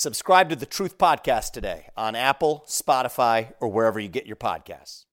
Subscribe to the Truth Podcast today on Apple, Spotify, or wherever you get your podcasts.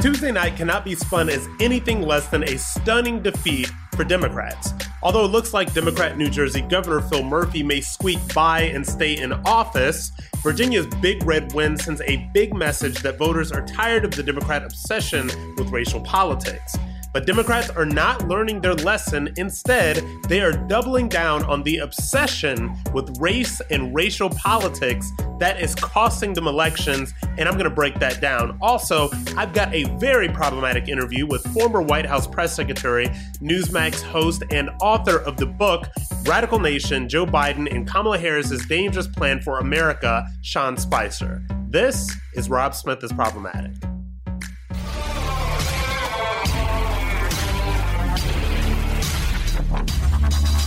Tuesday night cannot be spun as anything less than a stunning defeat for Democrats. Although it looks like Democrat New Jersey Governor Phil Murphy may squeak by and stay in office, Virginia's big red win sends a big message that voters are tired of the Democrat obsession with racial politics. But Democrats are not learning their lesson. Instead, they are doubling down on the obsession with race and racial politics that is costing them elections. And I'm going to break that down. Also, I've got a very problematic interview with former White House press secretary, Newsmax host, and author of the book Radical Nation Joe Biden and Kamala Harris's Dangerous Plan for America, Sean Spicer. This is Rob Smith is Problematic.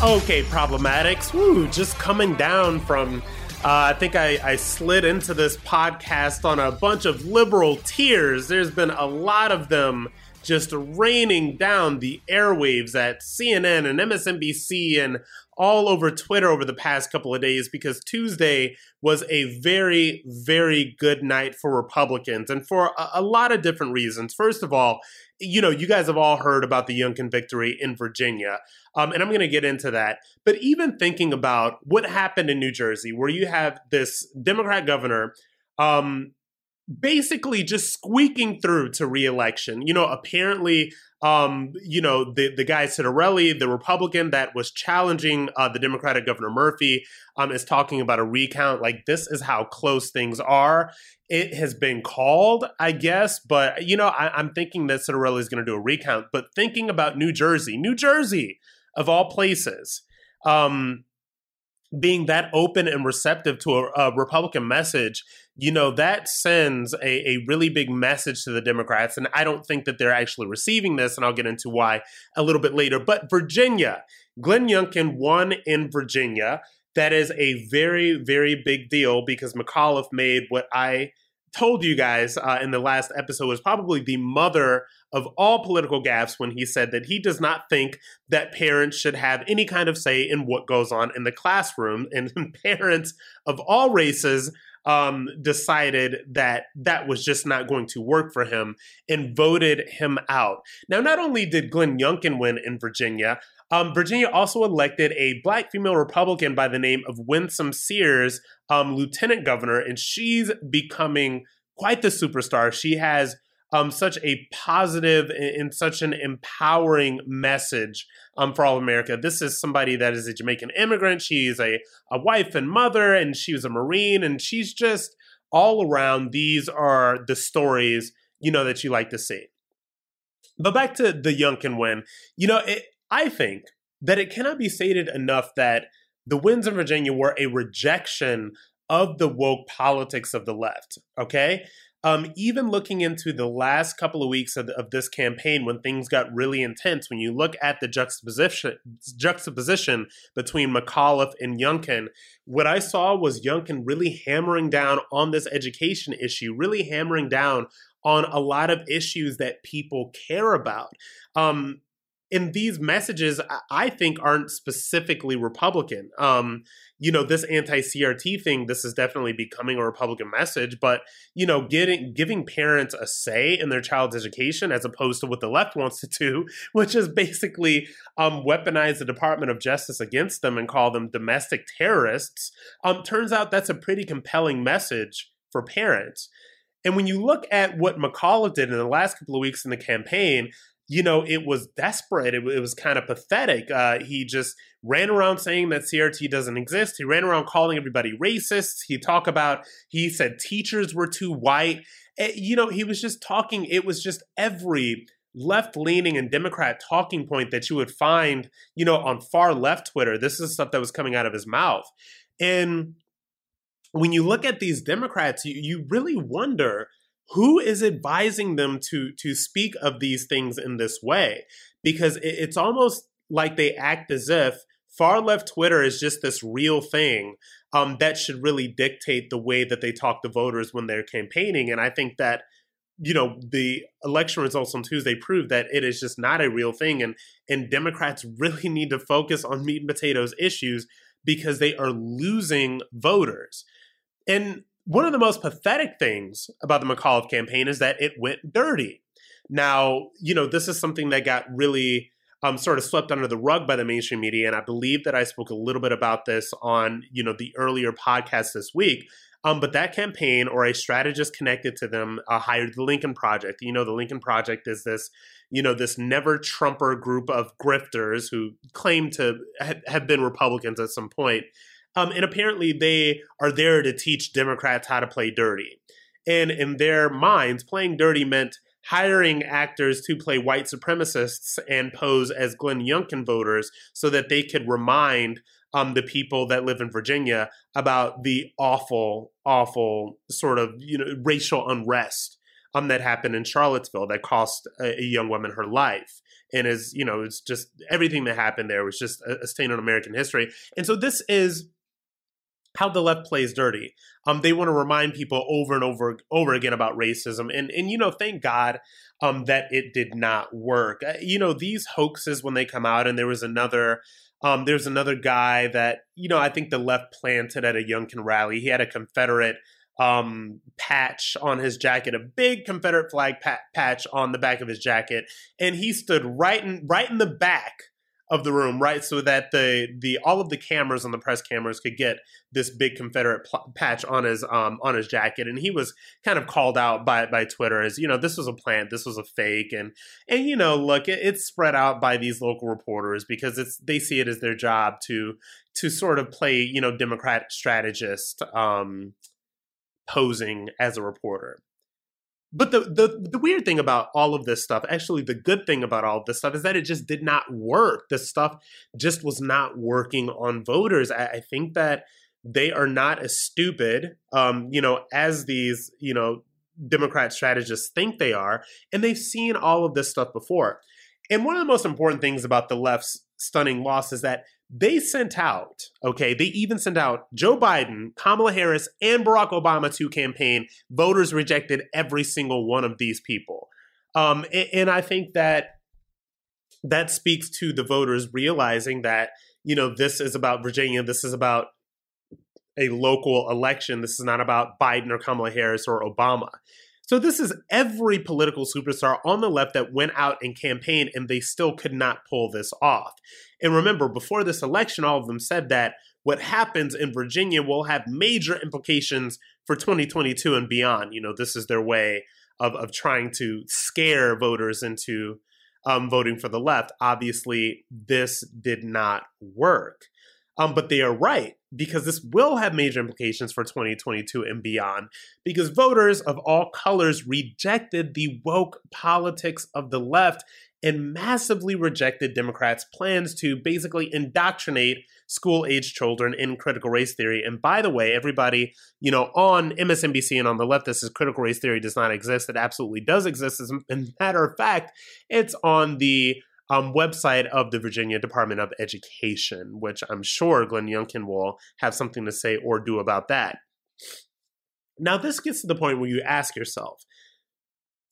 Okay, problematics. Woo, just coming down from. Uh, I think I, I slid into this podcast on a bunch of liberal tears. There's been a lot of them just raining down the airwaves at CNN and MSNBC and all over Twitter over the past couple of days because Tuesday was a very, very good night for Republicans and for a, a, lot of different reasons. First of all, you know, you guys have all heard about the Youngkin victory in Virginia, um, and I'm going to get into that. But even thinking about what happened in New Jersey, where you have this Democrat governor um, basically just squeaking through to reelection. You know, apparently, um, you know, the the guy Ciattarelli, the Republican that was challenging uh, the Democratic Governor Murphy, um, is talking about a recount. Like this is how close things are. It has been called, I guess, but you know, I, I'm thinking that Ciattarelli is going to do a recount. But thinking about New Jersey, New Jersey of all places. Um, being that open and receptive to a, a, Republican message, you know, that sends a, a, really big message to the Democrats. And I don't think that they're actually receiving this. And I'll get into why a little bit later. But Virginia, Glenn Youngkin won in Virginia. That is a very, very big deal because McAuliffe made what I told you guys uh, in the last episode was probably the mother of all political gaffes when he said that he does not think that parents should have any kind of say in what goes on in the classroom. And parents of all races um, decided that that was just not going to work for him and voted him out. Now, not only did Glenn Youngkin win in Virginia, um, Virginia also elected a black female Republican by the name of Winsome Sears, um, lieutenant governor, and she's becoming quite the superstar. She has um, such a positive and such an empowering message um, for all of America. This is somebody that is a Jamaican immigrant. She's a, a wife and mother, and she was a Marine, and she's just all around. These are the stories, you know, that you like to see. But back to the Youngkin win, you know, it, I think that it cannot be stated enough that the wins in Virginia were a rejection of the woke politics of the left. Okay. Um, even looking into the last couple of weeks of, of, this campaign, when things got really intense, when you look at the juxtaposition juxtaposition between McAuliffe and Youngkin, what I saw was Youngkin really hammering down on this education issue, really hammering down on a lot of issues that people care about. Um, and these messages, I think, aren't specifically Republican. Um, you know, this anti-CRT thing, this is definitely becoming a Republican message, but you know, getting giving parents a say in their child's education as opposed to what the left wants to do, which is basically um, weaponize the Department of Justice against them and call them domestic terrorists. Um, turns out that's a pretty compelling message for parents. And when you look at what McAuliffe did in the last couple of weeks in the campaign, you know, it was desperate. It, it was kind of pathetic. Uh, he just ran around saying that CRT doesn't exist. He ran around calling everybody racist. He talked about, he said teachers were too white. It, eh, you know, he was just talking, it was just every left leaning and Democrat talking point that you would find, you know, on far left Twitter. This is stuff that was coming out of his mouth. And when you look at these Democrats, you, you really wonder who is advising them to to speak of these things in this way? Because it, it's almost like they act as if far left twitter is just this real thing um, that should really dictate the way that they talk to voters when they're campaigning. And i think that you know the election results on tuesday prove that it is just not a real thing. And and democrats really need to focus on meat and potatoes issues because they are losing voters. And one of the most pathetic things about the McAuliffe campaign is that it went dirty. Now, you know, this is something that got really um, sort of swept under the rug by the mainstream media, and I believe that I spoke a little bit about this on, you know, the earlier podcast this week. Um, but that campaign or a strategist connected to them uh, hired the Lincoln Project. You know, the Lincoln Project is this, you know, this never Trumper group of grifters who claim to ha- have been Republicans at some point um, and apparently, they are there to teach Democrats how to play dirty. And in their minds, playing dirty meant hiring actors to play white supremacists and pose as Glenn Youngkin voters so that they could remind um, the people that live in Virginia about the awful, awful sort of you know racial unrest um, that happened in Charlottesville that cost a, a young woman her life and is you know it's just everything that happened there was just a, a stain on American history. And so this is how the left plays dirty. Um, they want to remind people over and over over again about racism, and and you know, thank God um, that it did not work. Uh, you know, these hoaxes when they come out, and there was another. Um, there's another guy that you know I think the left planted at a Youngkin rally. He had a Confederate um, patch on his jacket, a big Confederate flag pat- patch on the back of his jacket, and he stood right in right in the back of the room, right? So that the the all of the cameras on the press cameras could get this big Confederate pl- patch on his um on his jacket, and he was kind of called out by by Twitter as you know this was a plant, this was a fake, and and you know look, it, it's spread out by these local reporters because it's they see it as their job to to sort of play you know Democrat strategist um posing as a reporter but the, the the weird thing about all of this stuff, actually, the good thing about all of this stuff is that it just did not work. The stuff just was not working on voters. I, I think that they are not as stupid, um, you know, as these, you know, Democrat strategists think they are, and they've seen all of this stuff before. And one of the most important things about the left's stunning loss is that they sent out, okay, they even sent out Joe Biden, Kamala Harris, and Barack Obama to campaign. Voters rejected every single one of these people. Um, and, and I think that that speaks to the voters realizing that, you know, this is about Virginia, this is about a local election, this is not about Biden or Kamala Harris or Obama. So this is every political superstar on the left that went out and campaigned and they still could not pull this off. And remember, before this election, all of them said that what happens in Virginia will have major implications for 2022 and beyond. You know, this is their way of, of trying to scare voters into um, voting for the left. Obviously, this did not work. Um, but they are right because this will have major implications for 2022 and beyond because voters of all colors rejected the woke politics of the left and massively rejected Democrats' plans to basically indoctrinate school age children in critical race theory. And by the way, everybody, you know, on MSNBC and on the left, this is critical race theory does not exist. It absolutely does exist. As a matter of fact, it's on the um, website of the Virginia Department of Education, which I'm sure Glenn Youngkin will have something to say or do about that. Now, this gets to the point where you ask yourself,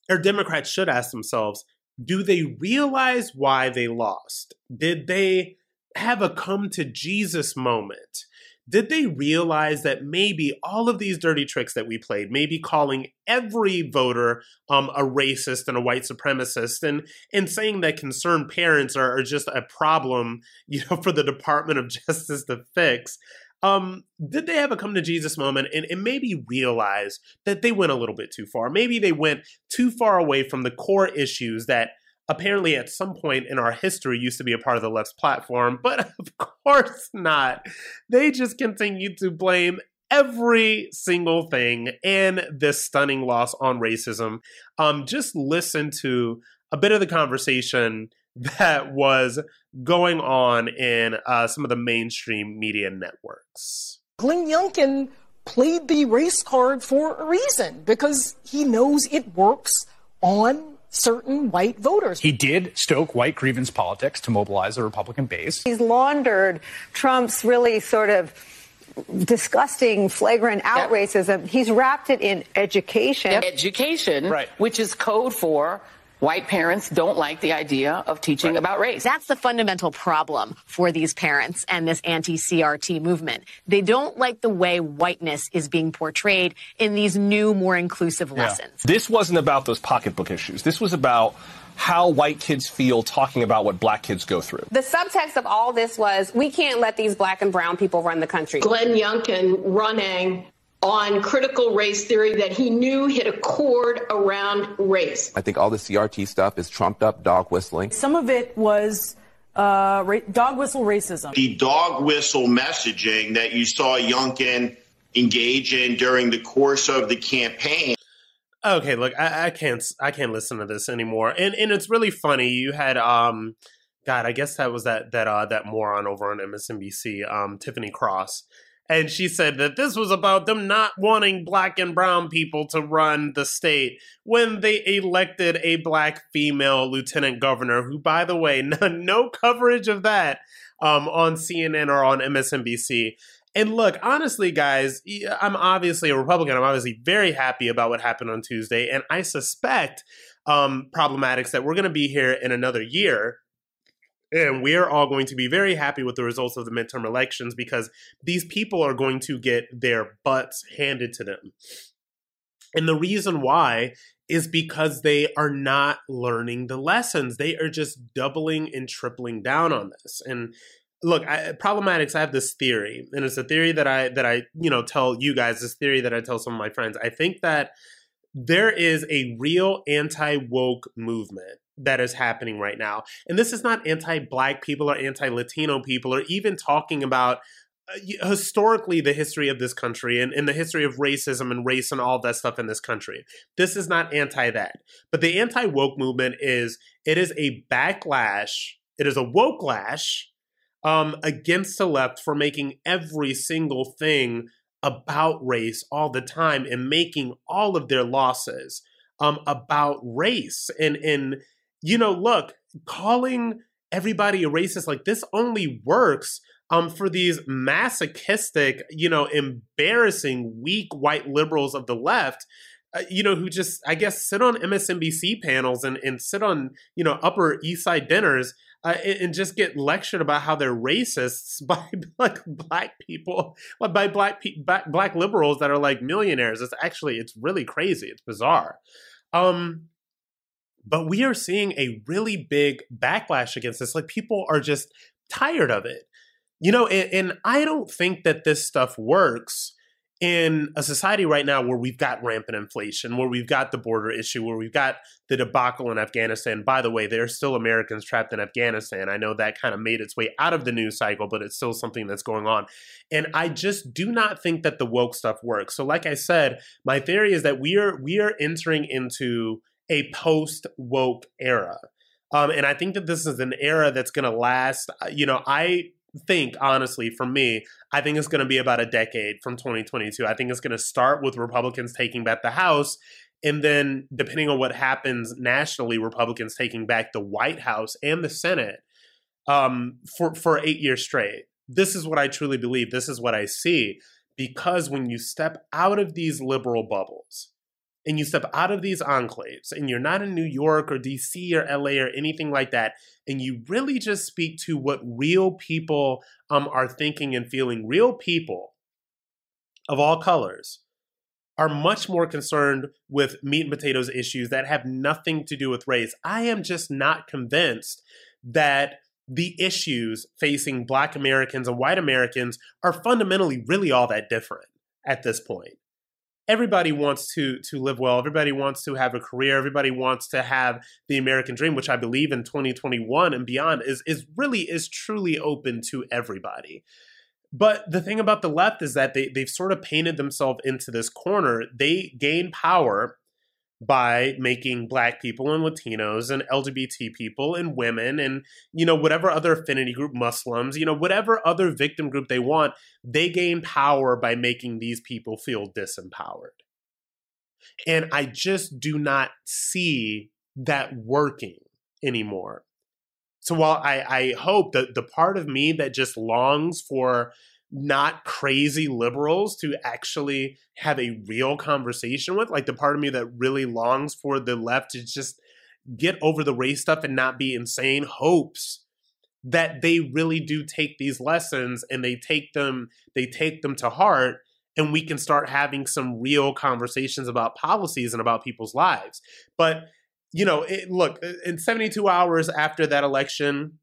or Democrats should ask themselves, do they realize why they lost? Did they have a come to Jesus moment? Did they realize that maybe all of these dirty tricks that we played, maybe calling every voter um, a racist and a white supremacist, and and saying that concerned parents are, are just a problem, you know, for the Department of Justice to fix? Um, did they have a come to Jesus moment and, and maybe realize that they went a little bit too far? Maybe they went too far away from the core issues that apparently at some point in our history used to be a part of the left's platform, but of course not. They just continue to blame every single thing and this stunning loss on racism. Um, just listen to a bit of the conversation that was going on in uh, some of the mainstream media networks. Glenn Youngkin played the race card for a reason because he knows it works on certain white voters. He did stoke white grievance politics to mobilize the Republican base. He's laundered Trump's really sort of disgusting, flagrant out yep. racism. He's wrapped it in education. Yep. Education, right. which is code for White parents don't like the idea of teaching right. about race. That's the fundamental problem for these parents and this anti CRT movement. They don't like the way whiteness is being portrayed in these new, more inclusive yeah. lessons. This wasn't about those pocketbook issues. This was about how white kids feel talking about what black kids go through. The subtext of all this was we can't let these black and brown people run the country. Glenn Youngkin running on critical race theory that he knew hit a chord around race. I think all the CRT stuff is trumped up dog whistling. Some of it was uh, ra- dog whistle racism. The dog whistle messaging that you saw Youngkin engage in during the course of the campaign. Okay, look, I, I can't, I can't listen to this anymore, and and it's really funny. You had, um, God, I guess that was that that uh that moron over on MSNBC, um, Tiffany Cross and she said that this was about them not wanting black and brown people to run the state when they elected a black female lieutenant governor, who, by the way, no, no coverage of that um, on CNN or on MSNBC. And look, honestly, guys, I'm obviously a Republican. I'm obviously very happy about what happened on Tuesday. And I suspect, um, problematics, that we're going to be here in another year and we're all going to be very happy with the results of the midterm elections because these people are going to get their butts handed to them. And the reason why is because they are not learning the lessons. They are just doubling and tripling down on this. And look, I, problematics. I have this theory, and it's a theory that I that I you know tell you guys. This theory that I tell some of my friends. I think that there is a real anti woke movement that is happening right now. And this is not anti black people or anti Latino people or even talking about uh, historically the history of this country and, and the history of racism and race and all that stuff in this country. This is not anti that. But the anti woke movement is it is a backlash, it is a woke lash um, against the left for making every single thing about race all the time and making all of their losses um, about race and and you know, look, calling everybody a racist like this only works um, for these masochistic, you know, embarrassing, weak white liberals of the left, uh, you know, who just, I guess, sit on MSNBC panels and, and sit on, you know, Upper East Side dinners uh, and, and, just get lectured about how they're racists by like black people, by black, pe- black black liberals that are like millionaires. It's actually, it's really crazy. It's bizarre. Um, but we are seeing a really big backlash against this. Like people are just tired of it. You know, and, and I don't think that this stuff works in a society right now where we've got rampant inflation, where we've got the border issue, where we've got the debacle in Afghanistan. By the way, there are still Americans trapped in Afghanistan. I know that kind of made its way out of the news cycle, but it's still something that's going on. And I just do not think that the woke stuff works. So, like I said, my theory is that we are we are entering into a post woke era. Um, and I think that this is an era that's going to last. Uh, you know, I think, honestly, for me, I think it's going to be about a decade from 2022. I think it's going to start with Republicans taking back the House. And then, depending on what happens nationally, Republicans taking back the White House and the Senate um, for, for eight years straight. This is what I truly believe. This is what I see. Because when you step out of these liberal bubbles, and you step out of these enclaves and you're not in New York or DC or LA or anything like that, and you really just speak to what real people um, are thinking and feeling, real people of all colors are much more concerned with meat and potatoes issues that have nothing to do with race. I am just not convinced that the issues facing black Americans and white Americans are fundamentally really all that different at this point everybody wants to to live well. Everybody wants to have a career. Everybody wants to have the american dream which i believe in 2021 and beyond is is really is truly open to everybody. But the thing about the left is that they they've sort of painted themselves into this corner. They gain power by making black people and Latinos and LGBT people and women and you know whatever other affinity group Muslims you know whatever other victim group they want they gain power by making these people feel disempowered. And I just do not see that working anymore. So while I I hope that the part of me that just longs for not crazy liberals to actually have a real conversation with. Like the part of me that really longs for the left to just get over the race stuff and not be insane hopes that they really do take these lessons and they take them they take them to heart and we can start having some real conversations about policies and about people's lives but you know it, look in 72 hours after that election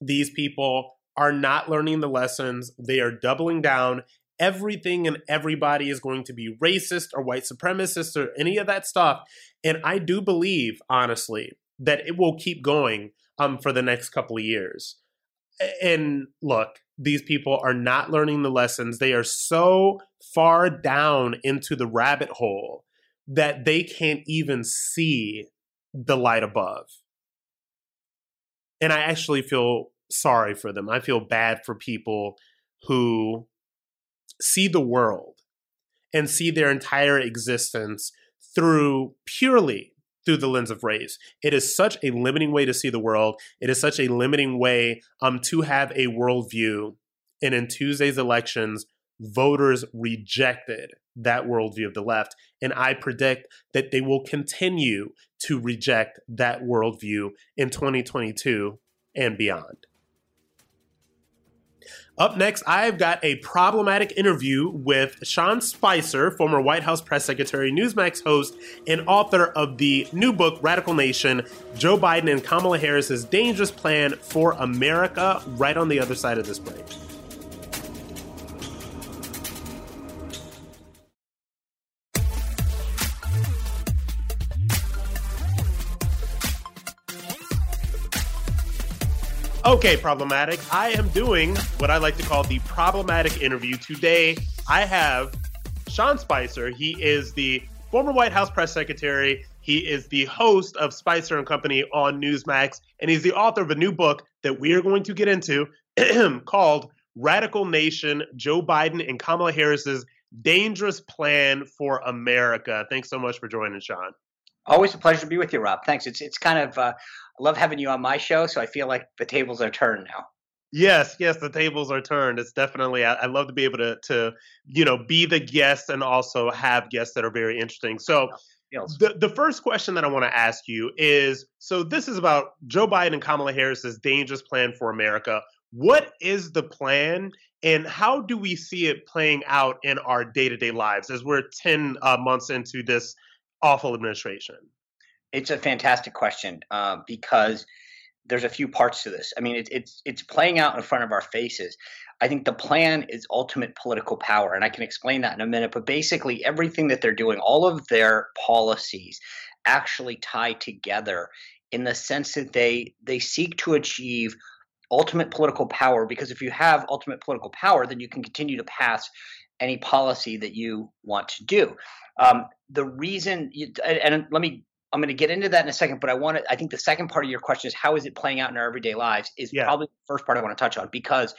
these people are not learning the lessons. They are doubling down. Everything and everybody is going to be racist or white supremacist or any of that stuff. And I do believe, honestly, that it will keep going um, for the next couple of years. And look, these people are not learning the lessons. They are so far down into the rabbit hole that they can't even see the light above. And I actually feel sorry for them. I feel bad for people who see the world and see their entire existence through purely through the lens of race. It is such a limiting way to see the world. It is such a limiting way um, to have a worldview. And in Tuesday's elections, voters rejected that worldview of the left. And I predict that they will continue to reject that worldview in 2022 and beyond. Up next, I've got a problematic interview with Sean Spicer, former White House press secretary, Newsmax host, and author of the new book, Radical Nation Joe Biden and Kamala Harris's Dangerous Plan for America, right on the other side of this break. Okay, problematic. I am doing what I like to call the problematic interview. Today, I have Sean Spicer. He is the former White House press secretary. He is the host of Spicer and Company on Newsmax, and he's the author of a new book that we are going to get into called Radical Nation Joe Biden and Kamala Harris's Dangerous Plan for America. Thanks so much for joining, Sean. Always a pleasure to be with you, Rob. Thanks. It's it's kind of uh, I love having you on my show, so I feel like the tables are turned now. Yes, yes, the tables are turned. It's definitely I, I, love to be able to to you know be the guest and also have guests that are very interesting. So the the first question that I want to ask you is so this is about Joe Biden and Kamala Harris's dangerous plan for America. What is the plan and how do we see it playing out in our day-to-day lives as we're 10 uh, months into this awful administration? It's a fantastic question uh, because there's a few parts to this. I mean, it, it's it's playing out in front of our faces. I think the plan is ultimate political power, and I can explain that in a minute. But basically, everything that they're doing, all of their policies, actually tie together in the sense that they they seek to achieve ultimate political power because if you have ultimate political power then you can continue to pass any policy that you want to do um, the reason you, and, let me i'm going to get into that in a second but i want to i think the second part of your question is how is it playing out in our everyday lives is yeah. probably the first part i want to touch on because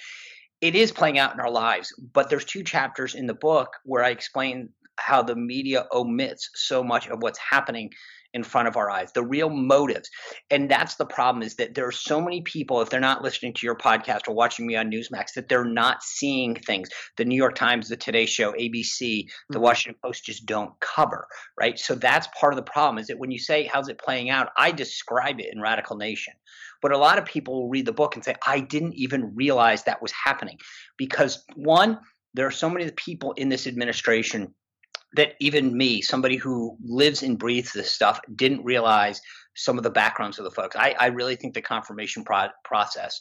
it is playing out in our lives but there's two chapters in the book where i explain how the media omits so much of what's happening in front of our eyes, the real motives. And that's the problem is that there are so many people, if they're not listening to your podcast or watching me on Newsmax, that they're not seeing things. The New York Times, the Today Show, ABC, the mm-hmm. Washington Post just don't cover, right? So that's part of the problem is that when you say, how's it playing out? I describe it in Radical Nation. But a lot of people will read the book and say, I didn't even realize that was happening. Because one, there are so many people in this administration that even me, somebody who lives and breathes this stuff, didn't realize some of the backgrounds of the folks. I, I really think the confirmation pro- process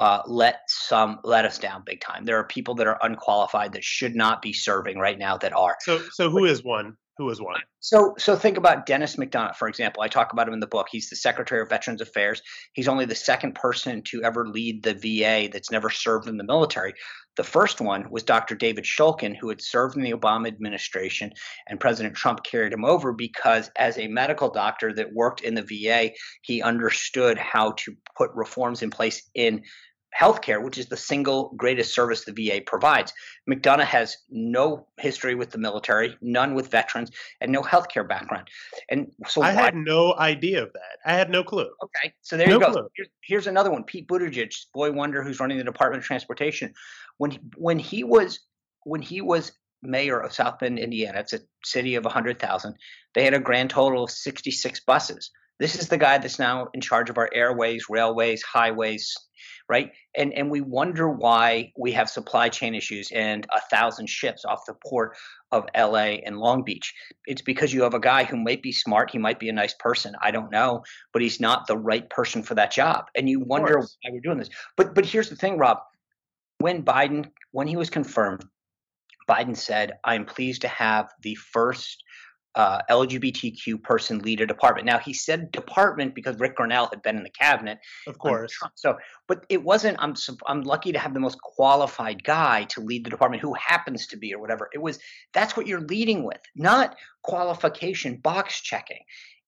uh, let some let us down big time. There are people that are unqualified that should not be serving right now that are. So, so who is one? Who is one? So, so think about Dennis McDonough, for example. I talk about him in the book. He's the Secretary of Veterans Affairs. He's only the second person to ever lead the VA that's never served in the military. The first one was Dr. David Shulkin, who had served in the Obama administration, and President Trump carried him over because, as a medical doctor that worked in the VA, he understood how to put reforms in place in healthcare, which is the single greatest service the VA provides. McDonough has no history with the military, none with veterans, and no healthcare background. And so I why, had no idea of that. I had no clue. Okay, so there no you go. Here's, here's, another one: Pete Buttigieg, boy wonder, who's running the Department of Transportation. When he, when he was when he was mayor of South Bend, Indiana, it's a city of 100,000. They had a grand total of 66 buses. This is the guy that's now in charge of our airways, railways, highways, right? And and we wonder why we have supply chain issues and a thousand ships off the port of LA and Long Beach. It's because you have a guy who might be smart, he might be a nice person, I don't know, but he's not the right person for that job. And you wonder why we're doing this. But but here's the thing, Rob. When Biden, when he was confirmed, Biden said, I'm pleased to have the first uh, LGBTQ person lead a department. Now he said department because Rick Grenell had been in the cabinet, of course. So, but it wasn't. I'm I'm lucky to have the most qualified guy to lead the department, who happens to be or whatever. It was that's what you're leading with, not qualification box checking.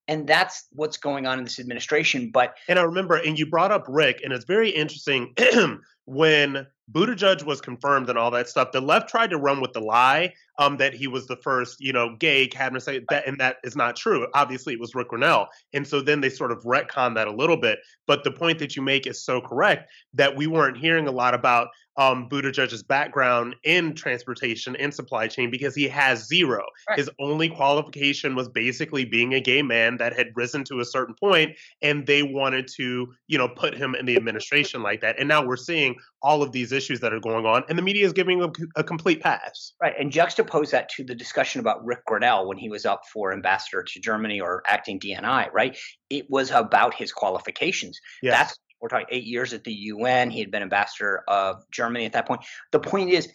And that's what's going on in this administration. But and I remember, and you brought up Rick, and it's very interesting when Buttigieg was confirmed and all that stuff. The left tried to run with the lie um, that he was the first, you know, gay cabinet that, and that is not true. Obviously, it was Rick Grenell, and so then they sort of retcon that a little bit. But the point that you make is so correct that we weren't hearing a lot about um, Buttigieg's background in transportation and supply chain because he has zero. Right. His only qualification was basically being a gay man that had risen to a certain point, and they wanted to, you know, put him in the administration like that. And now we're seeing all of these issues that are going on, and the media is giving him a complete pass. Right, and juxtapose that to the discussion about Rick Grenell when he was up for ambassador to Germany or acting DNI. Right, it was about his qualifications. Yes. That's we're talking eight years at the UN. He had been ambassador of Germany at that point. The point is,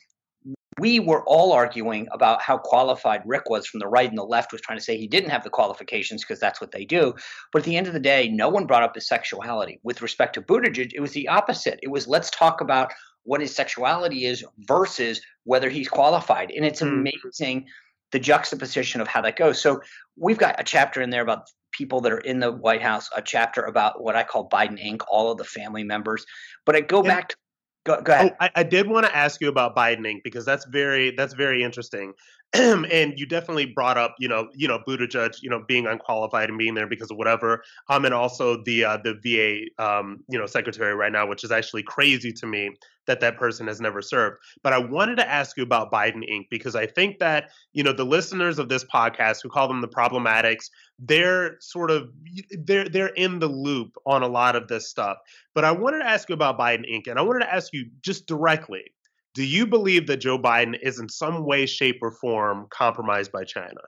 we were all arguing about how qualified Rick was from the right, and the left was trying to say he didn't have the qualifications because that's what they do. But at the end of the day, no one brought up his sexuality. With respect to Buttigieg, it was the opposite. It was let's talk about what his sexuality is versus whether he's qualified. And it's mm. amazing the juxtaposition of how that goes. So we've got a chapter in there about people that are in the White House, a chapter about what I call Biden Inc., all of the family members. But I go yeah. back to Go, go ahead. Oh, I, I, did want to ask you about Biden Inc. because that's very that's very interesting. and you definitely brought up, you know, you know, Buttigieg, you know, being unqualified and being there because of whatever. Um, and also the uh, the VA, um, you know, secretary right now, which is actually crazy to me that that person has never served. But I wanted to ask you about Biden Inc. because I think that you know the listeners of this podcast who call them the problematics, they're sort of they're they're in the loop on a lot of this stuff. But I wanted to ask you about Biden Inc. and I wanted to ask you just directly do you believe that Joe Biden is in some way, shape, or form compromised by China?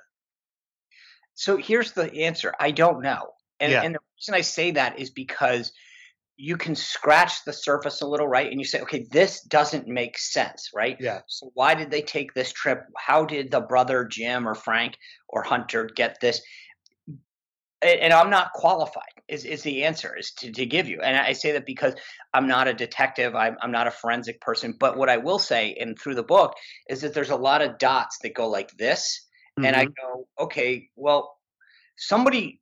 So here's the answer I don't know. And, yeah. and the reason I say that is because you can scratch the surface a little, right? And you say, okay, this doesn't make sense, right? Yeah. So why did they take this trip? How did the brother Jim or Frank or Hunter get this? And I'm not qualified. Is is the answer is to, to give you? And I say that because I'm not a detective. I'm, I'm not a forensic person. But what I will say, and through the book, is that there's a lot of dots that go like this, mm-hmm. and I mm-hmm. go, okay, well, somebody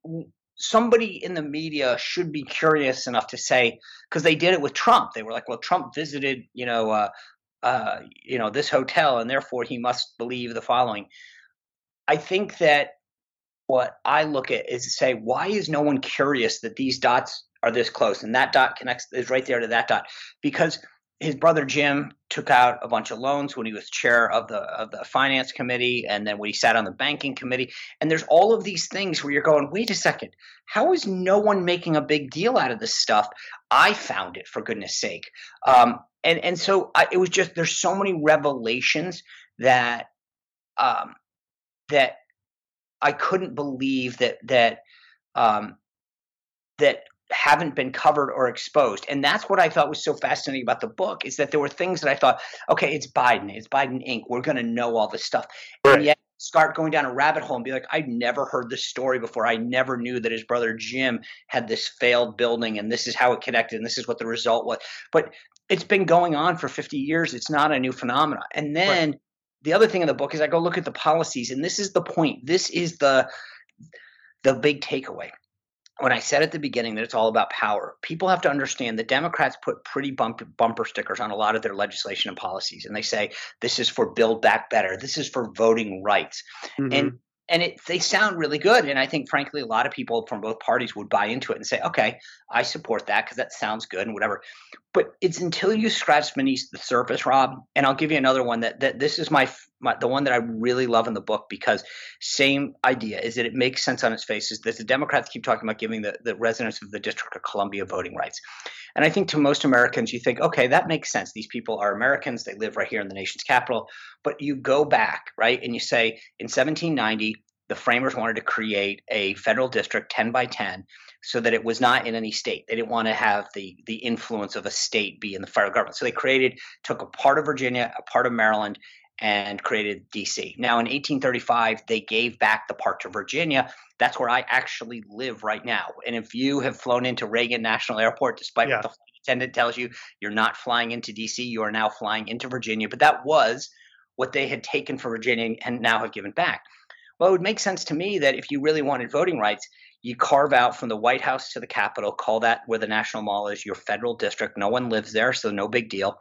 somebody in the media should be curious enough to say because they did it with Trump. They were like, "Well, Trump visited, you know, uh, uh, you know, this hotel, and therefore he must believe the following." I think that what I look at is to say, why is no one curious that these dots are this close, and that dot connects is right there to that dot because his brother Jim took out a bunch of loans when he was chair of the of the finance committee, and then when he sat on the banking committee. And there's all of these things where you're going, wait a second, how is no one making a big deal out of this stuff? I found it for goodness sake. Um, and and so I, it was just there's so many revelations that um, that I couldn't believe that that um, that haven't been covered or exposed. And that's what I thought was so fascinating about the book is that there were things that I thought, okay, it's Biden, it's Biden Inc. We're going to know all this stuff. Right. And yet start going down a rabbit hole and be like, I've never heard this story before. I never knew that his brother Jim had this failed building and this is how it connected and this is what the result was. But it's been going on for 50 years. It's not a new phenomenon. And then right. The other thing in the book is I go look at the policies and this is the point. This is the the big takeaway when I said at the beginning that it's all about power, people have to understand the Democrats put pretty bump, bumper stickers on a lot of their legislation and policies, and they say this is for Build Back Better, this is for voting rights, mm-hmm. and and it they sound really good and i think frankly a lot of people from both parties would buy into it and say okay i support that because that sounds good and whatever. But it's until you scratch beneath the surface rob and i'll give you another one that, that this is my, my the one that i really love in the book because same idea is that it makes sense on its face is that the democrats keep talking about giving the, the residents of the district of columbia voting rights and i think to most americans you think okay that makes sense these people are americans they live right here in the nation's capital but you go back right and you say in 1790 the framers wanted to create a federal district 10 by 10 so that it was not in any state. They didn't want to have the the influence of a state be in the federal government. So they created, took a part of Virginia, a part of Maryland, and created DC. Now in 1835, they gave back the part to Virginia. That's where I actually live right now. And if you have flown into Reagan National Airport, despite yeah. what the flight attendant tells you, you're not flying into DC, you are now flying into Virginia. But that was what they had taken for Virginia and now have given back. Well, it would make sense to me that if you really wanted voting rights, you carve out from the White House to the Capitol, call that where the National Mall is your federal district. No one lives there, so no big deal.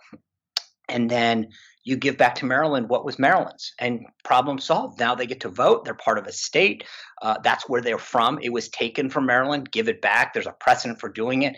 And then you give back to Maryland what was Maryland's, and problem solved. Now they get to vote. They're part of a state. Uh, that's where they're from. It was taken from Maryland. Give it back. There's a precedent for doing it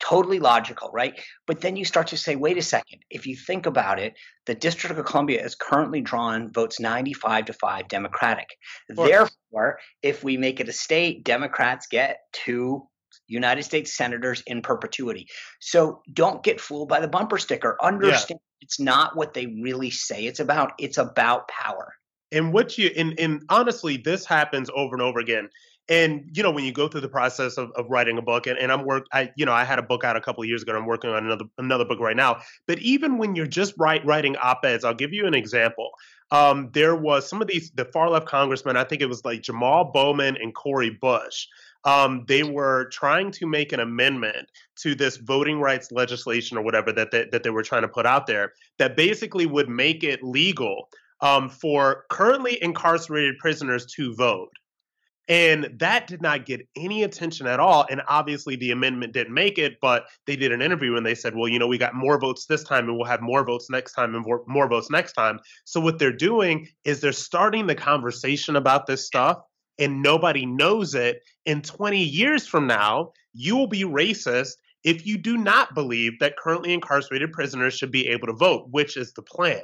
totally logical, right? But then you start to say, wait a second. If you think about it, the District of Columbia is currently drawn votes 95 to 5 Democratic. Therefore, if we make it a state, Democrats get two United States senators in perpetuity. So don't get fooled by the bumper sticker. Understand yeah. it's not what they really say it's about. It's about power. And what you and, and honestly, this happens over and over again and you know when you go through the process of, of writing a book and, and i'm work i you know i had a book out a couple of years ago and i'm working on another another book right now but even when you're just write, writing op-eds i'll give you an example um, there was some of these the far left congressmen i think it was like jamal bowman and cori bush um, they were trying to make an amendment to this voting rights legislation or whatever that they, that they were trying to put out there that basically would make it legal um, for currently incarcerated prisoners to vote and that did not get any attention at all. And obviously, the amendment didn't make it, but they did an interview and they said, well, you know, we got more votes this time and we'll have more votes next time and more, more votes next time. So, what they're doing is they're starting the conversation about this stuff and nobody knows it. In 20 years from now, you will be racist if you do not believe that currently incarcerated prisoners should be able to vote, which is the plan.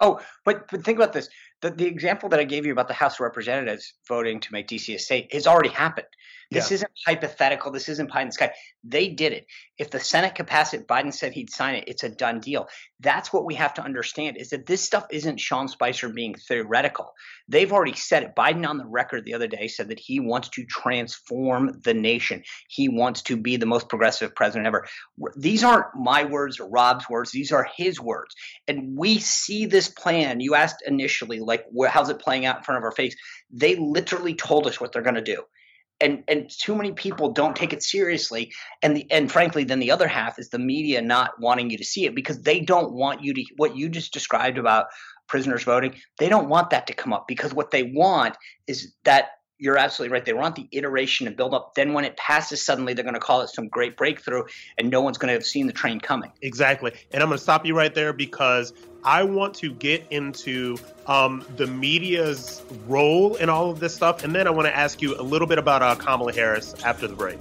Oh, but but think about this. The, the example that I gave you about the House of Representatives voting to make DC a state has already happened. This Yeah. isn't hypothetical. This isn't pie in the sky. They did it. If the Senate could pass it, Biden said he'd sign it. It's a done deal. That's what we have to understand is that this stuff isn't Sean Spicer being theoretical. They've already said it. Biden on the record the other day said that he wants to transform the nation. He wants to be the most progressive president ever. These aren't my words or Rob's words. These are his words. And we see this plan. You asked initially, like, how's it playing out in front of our face? They literally told us what they're going to do and and too many people don't take it seriously. And the and frankly then the other half is the media not wanting you to see it because they don't want you to what you just described about prisoners voting they don't want that to come up because what they want is that you're absolutely right they want the iteration and build up then when it passes suddenly they're going to call it some great breakthrough and no one's going to have seen the train coming Exactly. And I'm going to stop you right there because I want to get into um, the media's role in all of this stuff. And then I want to ask you a little bit about uh, Kamala Harris after the break.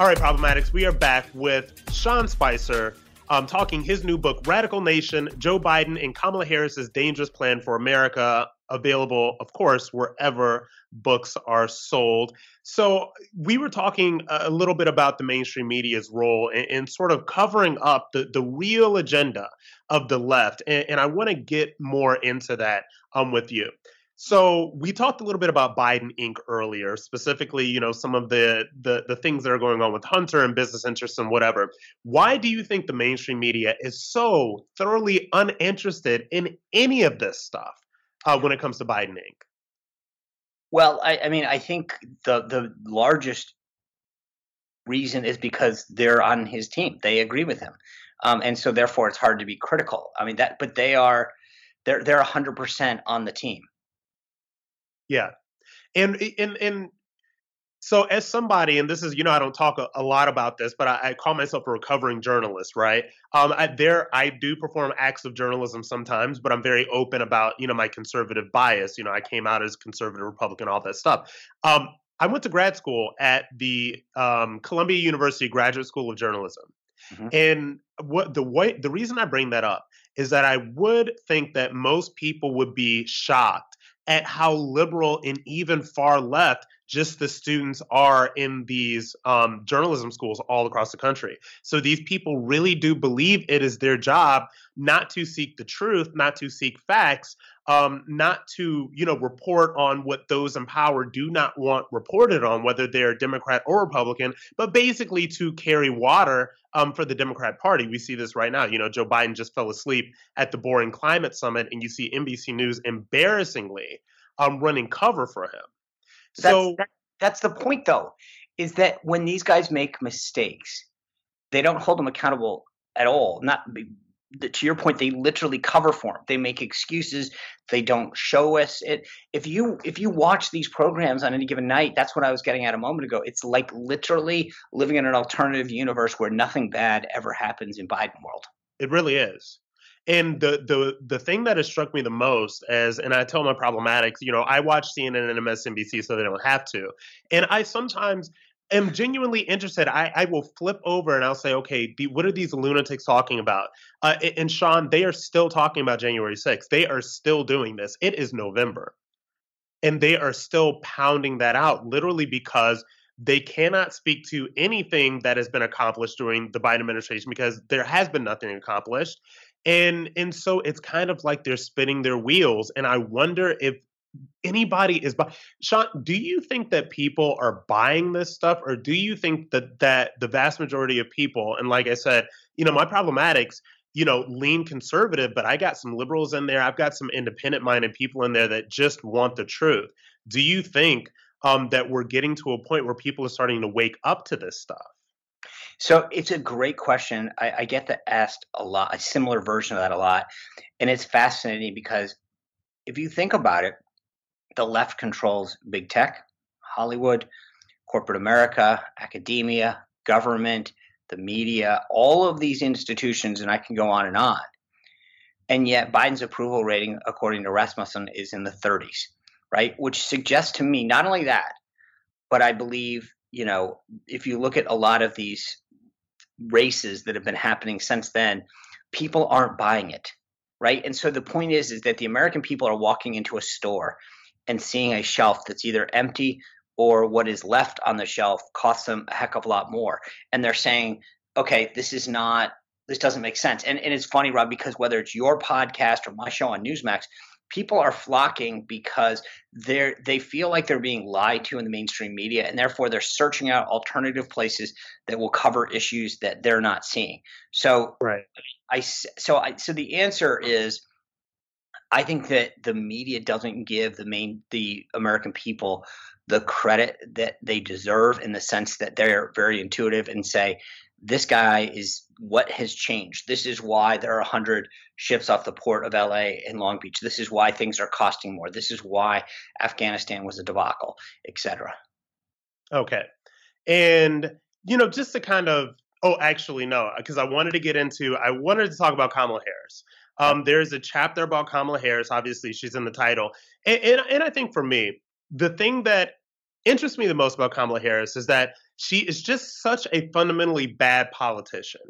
All right, Problematics, we are back with Sean Spicer um, talking his new book, Radical Nation Joe Biden and Kamala Harris's Dangerous Plan for America, available, of course, wherever books are sold. So, we were talking a little bit about the mainstream media's role in, in sort of covering up the, the real agenda of the left. And, and I want to get more into that um, with you. So we talked a little bit about Biden Inc. earlier, specifically, you know, some of the, the the things that are going on with Hunter and business interests and whatever. Why do you think the mainstream media is so thoroughly uninterested in any of this stuff uh, when it comes to Biden Inc.? Well, I, I mean, I think the the largest reason is because they're on his team. They agree with him, um, and so therefore it's hard to be critical. I mean that, but they are they're they're hundred percent on the team. Yeah, and and and so as somebody, and this is you know I don't talk a, a lot about this, but I, I, call myself a recovering journalist, right? Um, I, there I do perform acts of journalism sometimes, but I'm very open about you know my conservative bias. You know I came out as conservative Republican, all that stuff. Um, I went to grad school at the um, Columbia University Graduate School of Journalism. Mm-hmm. And what the way the reason I bring that up is that I would think that most people would be shocked at how liberal and even far left just the students are in these um, journalism schools all across the country. So these people really do believe it is their job not to seek the truth, not to seek facts, um, not to you know report on what those in power do not want reported on, whether they're Democrat or Republican, but basically to carry water um, for the Democrat Party. We see this right now. You know, Joe Biden just fell asleep at the Boring Climate Summit, and you see NBC News embarrassingly um, running cover for him. So that's, that's the point, though, is that when these guys make mistakes, they don't hold them accountable at all. Not to your point, they literally cover for them. They make excuses. They don't show us it. If you if you watch these programs on any given night, that's what I was getting at a moment ago. It's like literally living in an alternative universe where nothing bad ever happens in Biden world. It really is. And the the the thing that has struck me the most as, and I tell my problematics, you know, I watch CNN and MSNBC so they don't have to, and I sometimes am genuinely interested. I, I will flip over and I'll say, okay, the, what are these lunatics talking about? Uh, and Sean, they are still talking about January 6th. They are still doing this. It is November, and they are still pounding that out, literally because they cannot speak to anything that has been accomplished during the Biden administration because there has been nothing accomplished and and so it's kind of like they're spinning their wheels and i wonder if anybody is buying sean do you think that people are buying this stuff or do you think that that the vast majority of people and like i said you know my problematics you know lean conservative but i got some liberals in there i've got some independent minded people in there that just want the truth do you think um, that we're getting to a point where people are starting to wake up to this stuff so it's a great question. I, I, get that asked a lot, a similar version of that a lot. And it's fascinating because if you think about it, the left controls big tech, Hollywood, corporate America, academia, government, the media, all of these institutions, and I can go on and on. And yet Biden's approval rating, according to Rasmussen, is in the 30s, right? Which suggests to me not only that, but I believe, you know, if you look at a lot of these races that have been happening since then, people aren't buying it, right? And so the point is, is that the American people are walking into a store and seeing a shelf that's either empty or what is left on the shelf costs them a heck of a lot more, and they're saying, okay, this is not. This doesn't make sense. And, and it's funny, Rob, because whether it's your podcast or my show on Newsmax, people are flocking because they're they feel like they're being lied to in the mainstream media and therefore they're searching out alternative places that will cover issues that they're not seeing so right i so i so the answer is i think that the media doesn't give the main the american people the credit that they deserve in the sense that they're very intuitive and say this guy is what has changed. This is why there are 100 ships off the port of LA in Long Beach. This is why things are costing more. This is why Afghanistan was a debacle, etc. Okay. And, you know, just to kind of, oh, actually, no, because I wanted to get into, I wanted to talk about Kamala Harris. Um, there's a chapter about Kamala Harris. Obviously, she's in the title. And, and, and I think for me, the thing that interests me the most about Kamala Harris is that she is just such a fundamentally bad politician.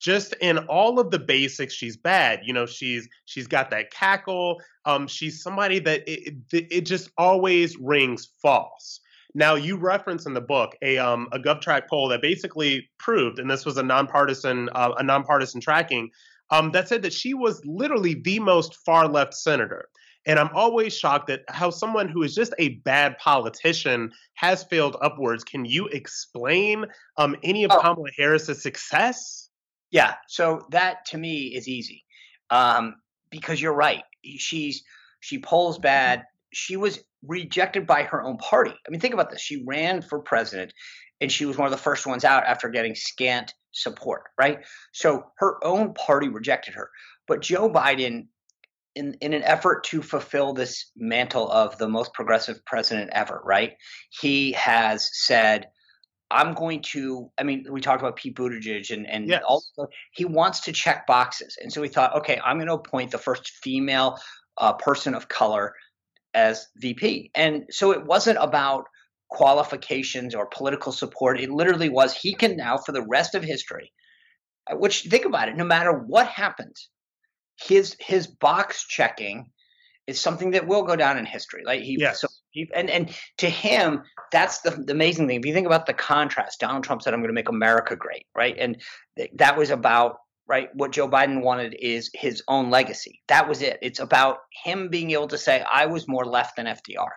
Just in all of the basics, she's bad. You know, she's she's got that cackle. Um, she's somebody that it, it, it just always rings false. Now, you reference in the book a um, a GovTrack poll that basically proved, and this was a nonpartisan uh, a nonpartisan tracking um, that said that she was literally the most far left senator. And I'm always shocked at how someone who is just a bad politician has failed upwards. Can you explain um, any of oh. Kamala Harris's success? Yeah. So that to me is easy um, because you're right. She's she polls bad. She was rejected by her own party. I mean, think about this. She ran for president, and she was one of the first ones out after getting scant support. Right. So her own party rejected her. But Joe Biden in, in an effort to fulfill this mantle of the most progressive president ever, right? He has said, I'm going to, I mean, we talked about Pete Buttigieg and, and yes. also he wants to check boxes. And so he thought, okay, I'm going to appoint the first female uh, person of color as VP. And so it wasn't about qualifications or political support. It literally was he can now, for the rest of history, uh, which think about it, no matter what happens, his his box checking is something that will go down in history. Like he, yes. so he, and and to him, that's the, the amazing thing. If you think about the contrast, Donald Trump said, "I'm going to make America great," right? And th- that was about right what Joe Biden wanted is his own legacy. That was it. It's about him being able to say, "I was more left than FDR."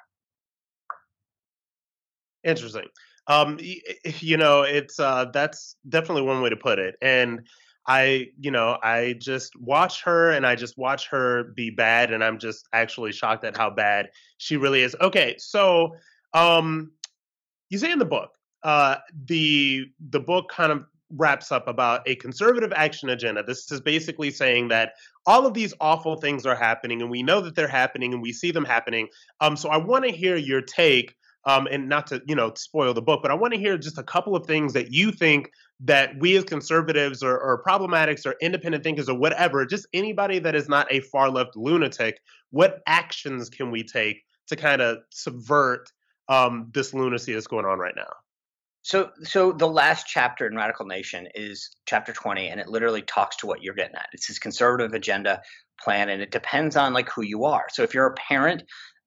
Interesting. Um, you know, it's uh, that's definitely one way to put it, and I, you know, I just watch her and I just watch her be bad and I'm just actually shocked at how bad she really is. Okay, so um you say in the book, uh the the book kind of wraps up about a conservative action agenda. This is basically saying that all of these awful things are happening and we know that they're happening and we see them happening. Um so I want to hear your take um, and not to you know spoil the book, but I want to hear just a couple of things that you think that we as conservatives or, or problematics or independent thinkers or whatever, just anybody that is not a far left lunatic, what actions can we take to kind of subvert um, this lunacy that's going on right now? So, so the last chapter in Radical Nation is chapter 20, and it literally talks to what you're getting at. It's this conservative agenda plan, and it depends on like who you are. So, if you're a parent,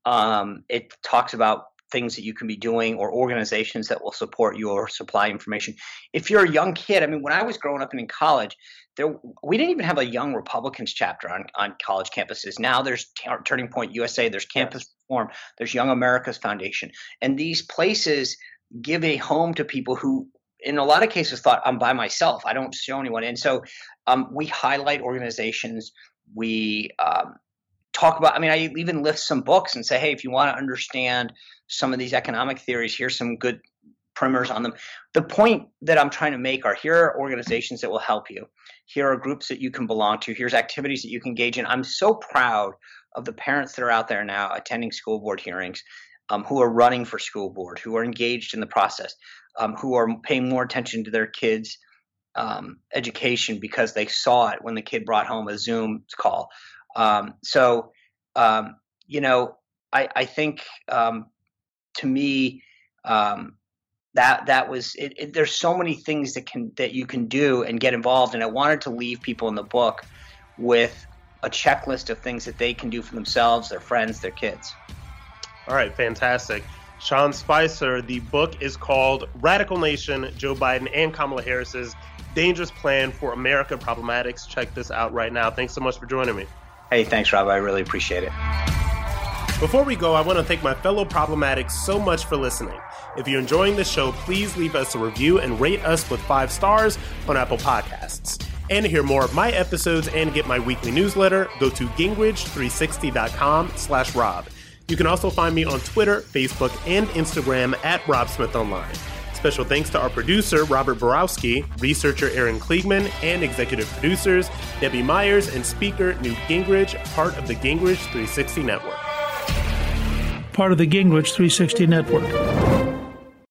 um, it talks about things that you can be doing or organizations that will support your supply information. If you're a young kid, I mean, when I was growing up and in college, there we didn't even have a young Republicans chapter on, on college campuses. Now there's t- Turning Point USA, there's Campus yes. Reform, there's Young America's Foundation, and these places give a home to people who in a lot of cases thought I'm by myself. I don't show anyone. And so um, we highlight organizations. We um, talk about, I mean, I even lift some books and say, hey, if you want to understand some of these economic theories, here's some good primers on them. The point that I'm trying to make are here are organizations that will help you. Here are groups that you can belong to. Here's activities that you can engage in. I'm so proud of the parents that are out there now attending school board hearings, um, who are running for school board, who are engaged in the process, um, who are paying more attention to their kids' um, education because they saw it when the kid brought home a Zoom call. Um, so, um, you know, I, I think um, to me, um, that that was it, it, there's so many things that can that you can do and get involved and i wanted to leave people in the book with a checklist of things that they can do for themselves their friends their kids. All right fantastic. Sean spicer the book is called radical nation joe biden and kamala harris's dangerous plan for america problematics. Check this out right now. Thanks so much for joining me hey thanks rob i really appreciate it before we go, I want to thank my fellow problematics so much for listening. If you're enjoying the show, please leave us a review and rate us with five stars on Apple Podcasts. And to hear more of my episodes and get my weekly newsletter, go to gingrich360.com slash Rob. You can also find me on Twitter, Facebook, and Instagram at Rob Smith Online. Special thanks to our producer, Robert Borowski, researcher Aaron Kliegman, and executive producers, Debbie Myers and speaker Newt Gingrich, part of the Gingrich 360 Network part of the Gingrich 360 Network.